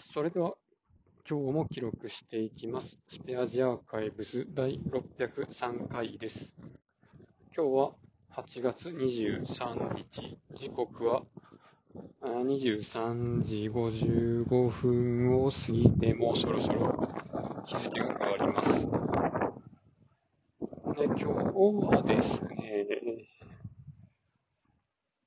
それでは、今日も記録していきます。スペアジアーカイブス第603回です。今日は8月23日、時刻はあ23時55分を過ぎて、もうそろそろ日付が変わります。で今日はですね、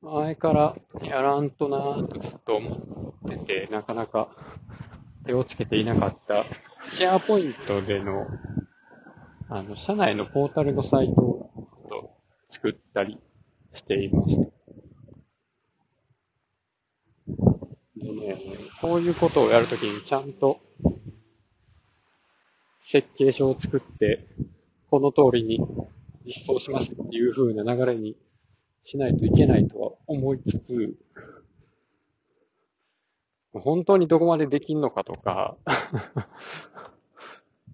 前からやらんとなーとずっと思ってて、なかなか手をつけていなかった、シェアポイントでの、あの、社内のポータルのサイトを作ったりしていました。でね、こういうことをやるときにちゃんと設計書を作って、この通りに実装しますっていう風な流れにしないといけないとは思いつつ、本当にどこまでできんのかとか、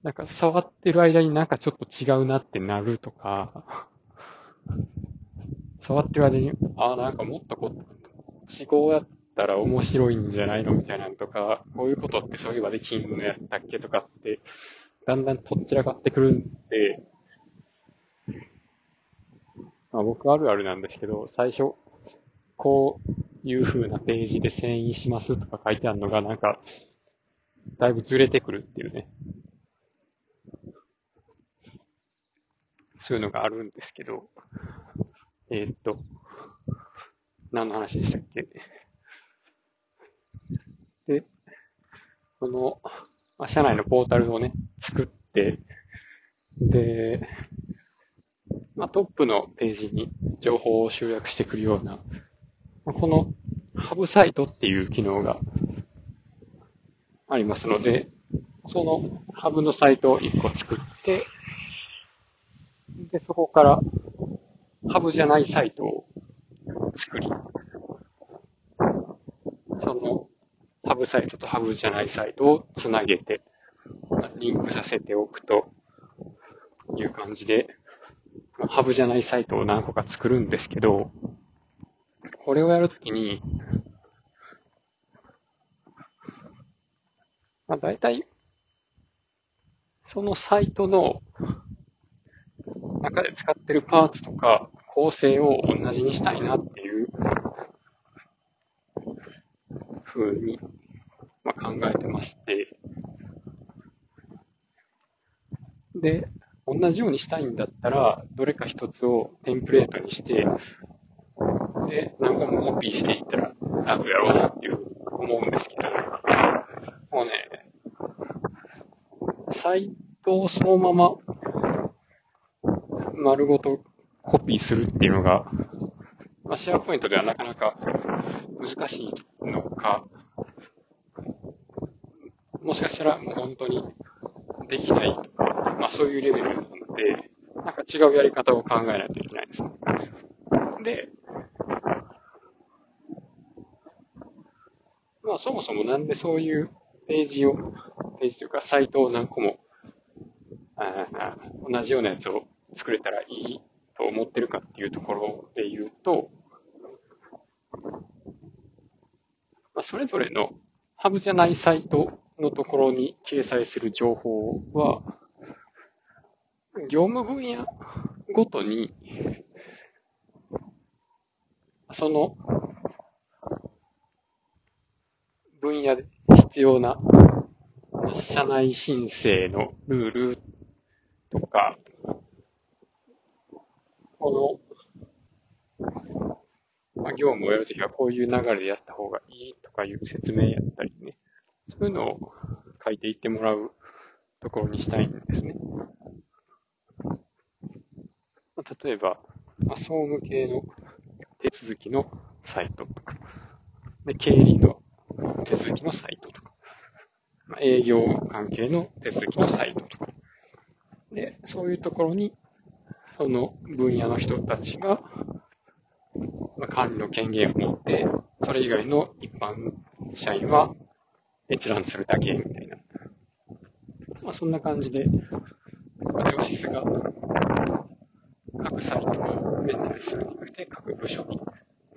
なんか触ってる間になんかちょっと違うなってなるとか、触ってる間に、ああ、なんかもっとこう、思考やったら面白いんじゃないのみたいなのとか、こういうことってそういえばできんのやったっけとかって、だんだんとっちらかってくるんで、まあ、僕あるあるなんですけど、最初、こういう風なページで遷移しますとか書いてあるのが、なんか、だいぶずれてくるっていうね。そういうのがあるんですけど、えーっと、何の話でしたっけ？で、この、まあ社内のポータルをね、作って、で、まあ、トップのページに情報を集約してくるような、このハブサイトっていう機能がありますので、そのハブのサイトを1個作って、で、そこからハブじゃないサイトを作り、そのハブサイトとハブじゃないサイトをつなげて、リンクさせておくという感じで、ハブじゃないサイトを何個か作るんですけど、これをやるときに、まあ、大体、そのサイトの中で使ってるパーツとか構成を同じにしたいなっていう風に、まあ、考えてまして、で、同じようにしたいんだったら、どれか一つをテンプレートにして、で、何個もコピーしていったら楽やろうなっていう思うんですけど、もうね、サイトをそのまま丸ごとコピーするっていうのが、まあ、シェアポイントではなかなか難しいのか、もしかしたらもう本当にできないとか、まあそういうレベルなので、なんか違うやり方を考えないといけないですね。で、まあそもそもなんでそういうページを、ページというかサイトを何個も、あ同じようなやつを作れたらいいと思ってるかっていうところで言うと、まあ、それぞれのハブじゃないサイトのところに掲載する情報は、業務分野ごとに、その分野で必要な社内申請のルールとか、この、まあ、業務をやるときはこういう流れでやった方がいいとかいう説明やったりね、そういうのを書いていってもらうところにしたいんですね。まあ例えば、まあ、総務系の手続きのサイトとか、で経理の手続きのサイトとか、まあ営業関係の手続きのサイトとか、で、そういうところに、その分野の人たちが、まあ、管理の権限を持って、それ以外の一般社員は閲覧するだけみたいな。まあ、そんな感じで、まあ上司が各サイトをメンテナンスするんじゃなくて、各部署に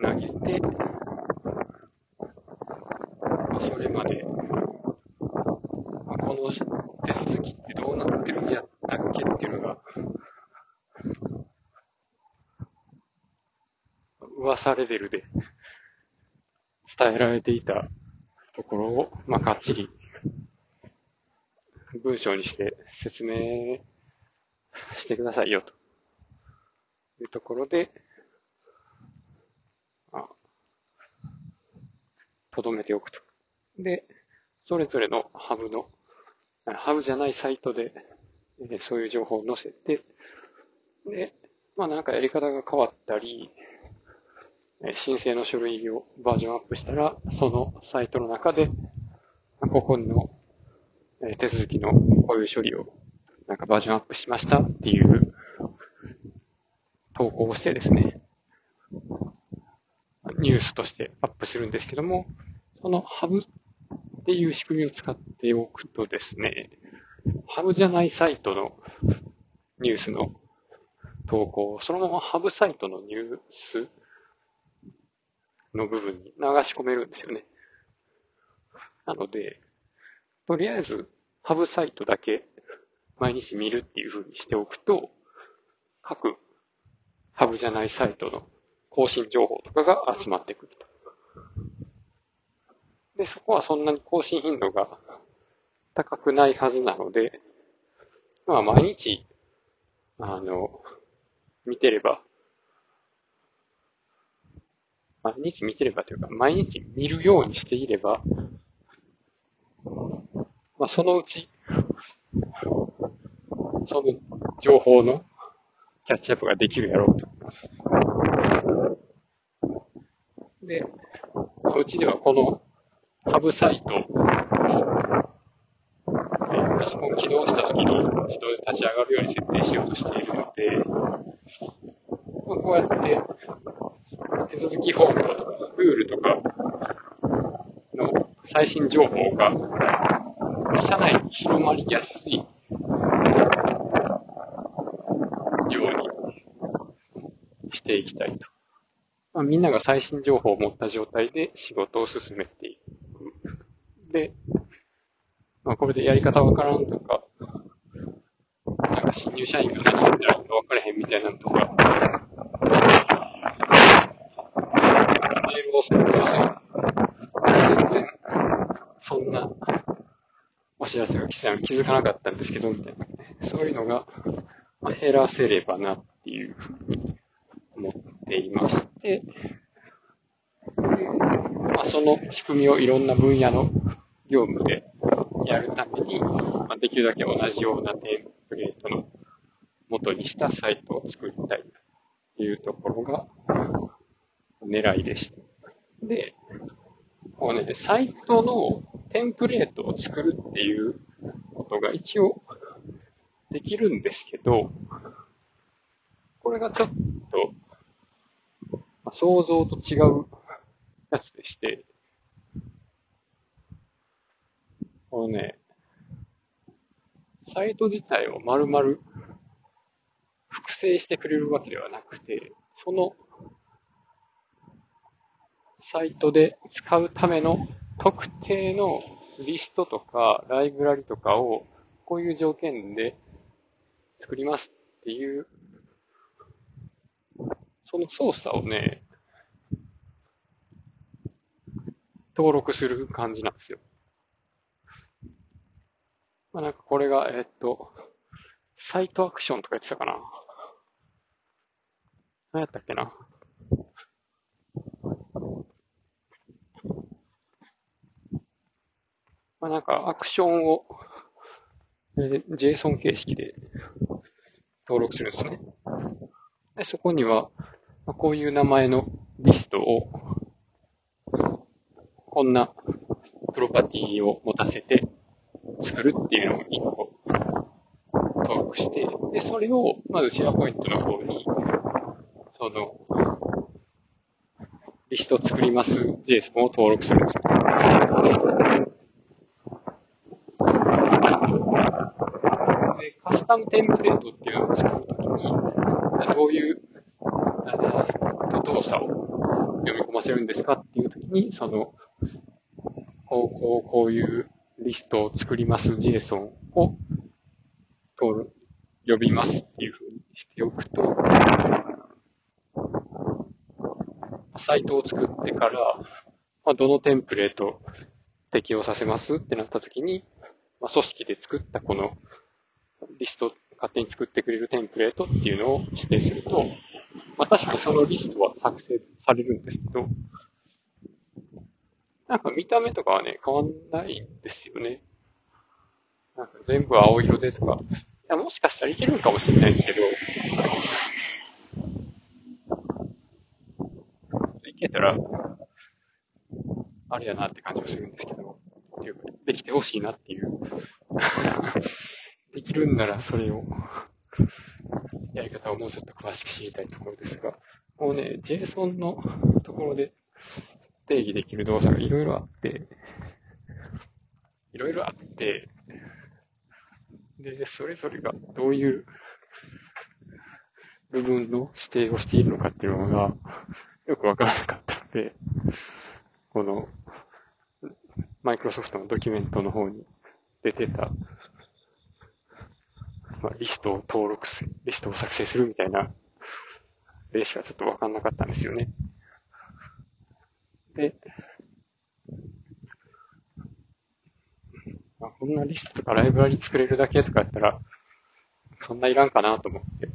投げて、まあ、それまで、まあ、この手続きってどうなってるんやったっけっていうのが、噂レベルで伝えられていたところを、まあ、かっちり文章にして説明してくださいよというところで、とどめておくと。で、それぞれのハブの、ハブじゃないサイトで、えそういう情報を載せて、で、まあなんかやり方が変わったり、申請の書類をバージョンアップしたら、そのサイトの中で、ここの、手続きのこういう処理をなんかバージョンアップしましたっていう投稿をしてですね、ニュースとしてアップするんですけども、そのハブっていう仕組みを使っておくとですね、ハブじゃないサイトのニュースの投稿をそのままハブサイトのニュースの部分に流し込めるんですよね。なので、とりあえずハブサイトだけ毎日見るっていう風にしておくと、各ハブじゃないサイトの更新情報とかが集まってくると。で、そこはそんなに更新頻度が高くないはずなので、まあ毎日、あの、見てれば、毎日見てればというか、毎日見るようにしていれば、まあそのうち、その情報のキャッチアップができるやろうと。で、うちではこのハブサイトを、え、パソコン起動した時に自動で立ち上がるように設定しようとしているので、まあ、こうやって手続き方法とかルールとかの最新情報が社内に広まりやすいようにしていきたいと。まあ、みんなが最新情報を持った状態で仕事を進めて。で、まあ、これでやり方わからんとか、なんか新入社員が何やったらいか分からへんみたいなのとか、メールを送って全然、そんな、お知らせが来てたの気づかなかったんですけど、みたいな。そういうのが、まあ、減らせればなっていうふうに思っていまして、まあ、その仕組みをいろんな分野の業務でやるために、まあ、できるだけ同じようなテンプレートの元にしたサイトを作りたいというところが狙いでした。で、こうね、サイトのテンプレートを作るっていうことが一応できるんですけど、これがちょっと、想像と違うやつでして、このね、サイト自体を丸々複製してくれるわけではなくて、そのサイトで使うための特定のリストとかライブラリとかをこういう条件で作りますっていう、その操作をね、登録する感じなんですよ。まあ、なんかこれが、えっと、サイトアクションとか言ってたかな。何やったっけな。まあ、なんかアクションを、えー、JSON 形式で登録するんですね。でそこには、まあ、こういう名前のリストを、こんなプロパティを持たせて、作るっていうのを一個登録して、で、それをまずシェアポイントの方に、その、リスト作ります JSON を登録するんですよ。カスタムテンプレートっていうのを作るときに、どういう、え動作を読み込ませるんですかっていうときに、その、こう、こう、こういうリストを作ります。JSON を通る、呼びますっていうふうにしておくと、サイトを作ってから、まあ、どのテンプレート適用させますってなった時に、まあ、組織で作ったこのリスト、勝手に作ってくれるテンプレートっていうのを指定すると、まあ、確かにそのリストは作成されるんですけど、なんか見た目とかはね、変わんないんですよね。なんか全部青色でとか、いやもしかしたらいけるんかもしれないですけど、いけたら、あれやなって感じはするんですけど、っていうできてほしいなっていう。できるんならそれを、やり方をもうちょっと詳しく知りたいところですが、もうね、JSON のところで定義できる動作がいろいろあって、いろいろあって、で、それぞれがどういう部分の指定をしているのかっていうのがよくわからなかったので、このマイクロソフトのドキュメントの方に出てた、まあ、リストを登録す、リストを作成するみたいな例しかちょっとわかんなかったんですよね。で、まあ、こんなリストとかライブラリ作れるだけとかやったら、そんないらんかなと思って。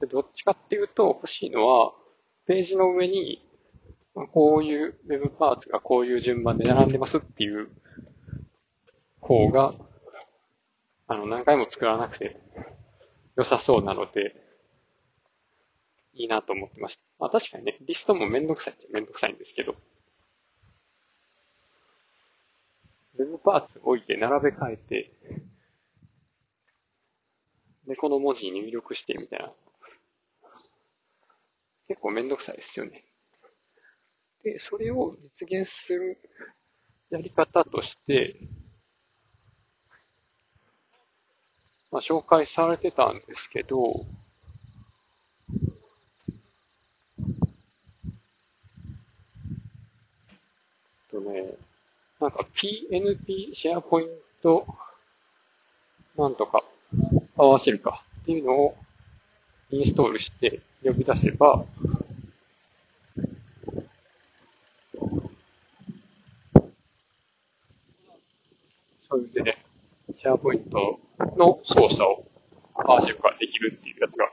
で、どっちかっていうと欲しいのは、ページの上に、まあ、こういう Web パーツがこういう順番で並んでますっていう方が、あの、何回も作らなくて良さそうなので、いいなと思ってました。まあ確かにね、リストもめんどくさいっちゃめんどくさいんですけど、ウェブパーツ置いて並べ替えて、で、この文字入力してみたいな。結構めんどくさいですよね。で、それを実現するやり方として、まあ、紹介されてたんですけど、とね、なんか PNP シェアポイントなんとかパワーシェルかっていうのをインストールして呼び出せば、それで、ね、シェアポイントの操作をパワーシェル化できるっていうやつが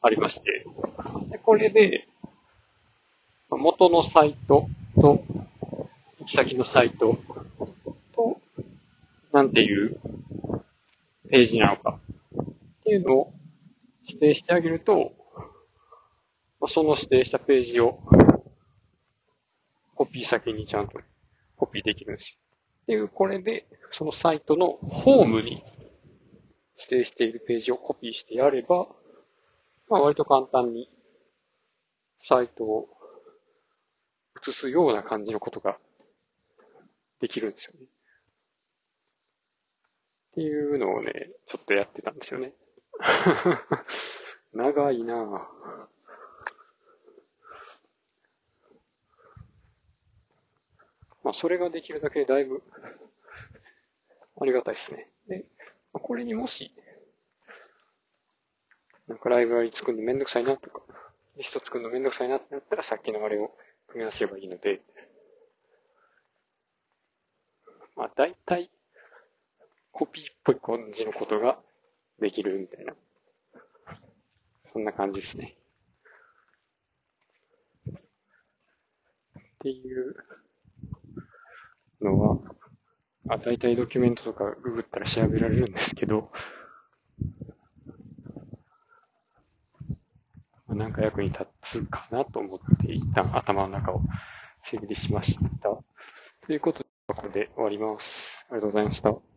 ありまして、でこれで、元のサイトと行き先のサイト、なんていうページなのかっていうのを指定してあげると、その指定したページをコピー先にちゃんとコピーできるんですよ。っていう、これで、そのサイトのホームに指定しているページをコピーしてやれば、まあ割と簡単にサイトを映すような感じのことができるんですよね。っていうのをね、ちょっとやってたんですよね。長いなぁ。まあ、それができるだけでだいぶ、ありがたいですね。で、これにもし、なんかライブラリ作るのめんどくさいなとか、リスト作るのめんどくさいなってなったらさっきのあれを組み合わせればいいので、まあ大体、コピーぽい感じのことができるみたいな。そんな感じですね。っていうのは、あ、大体ドキュメントとかググったら調べられるんですけど、なんか役に立つかなと思って一旦頭の中を整理しました。ということで、ここで終わります。ありがとうございました。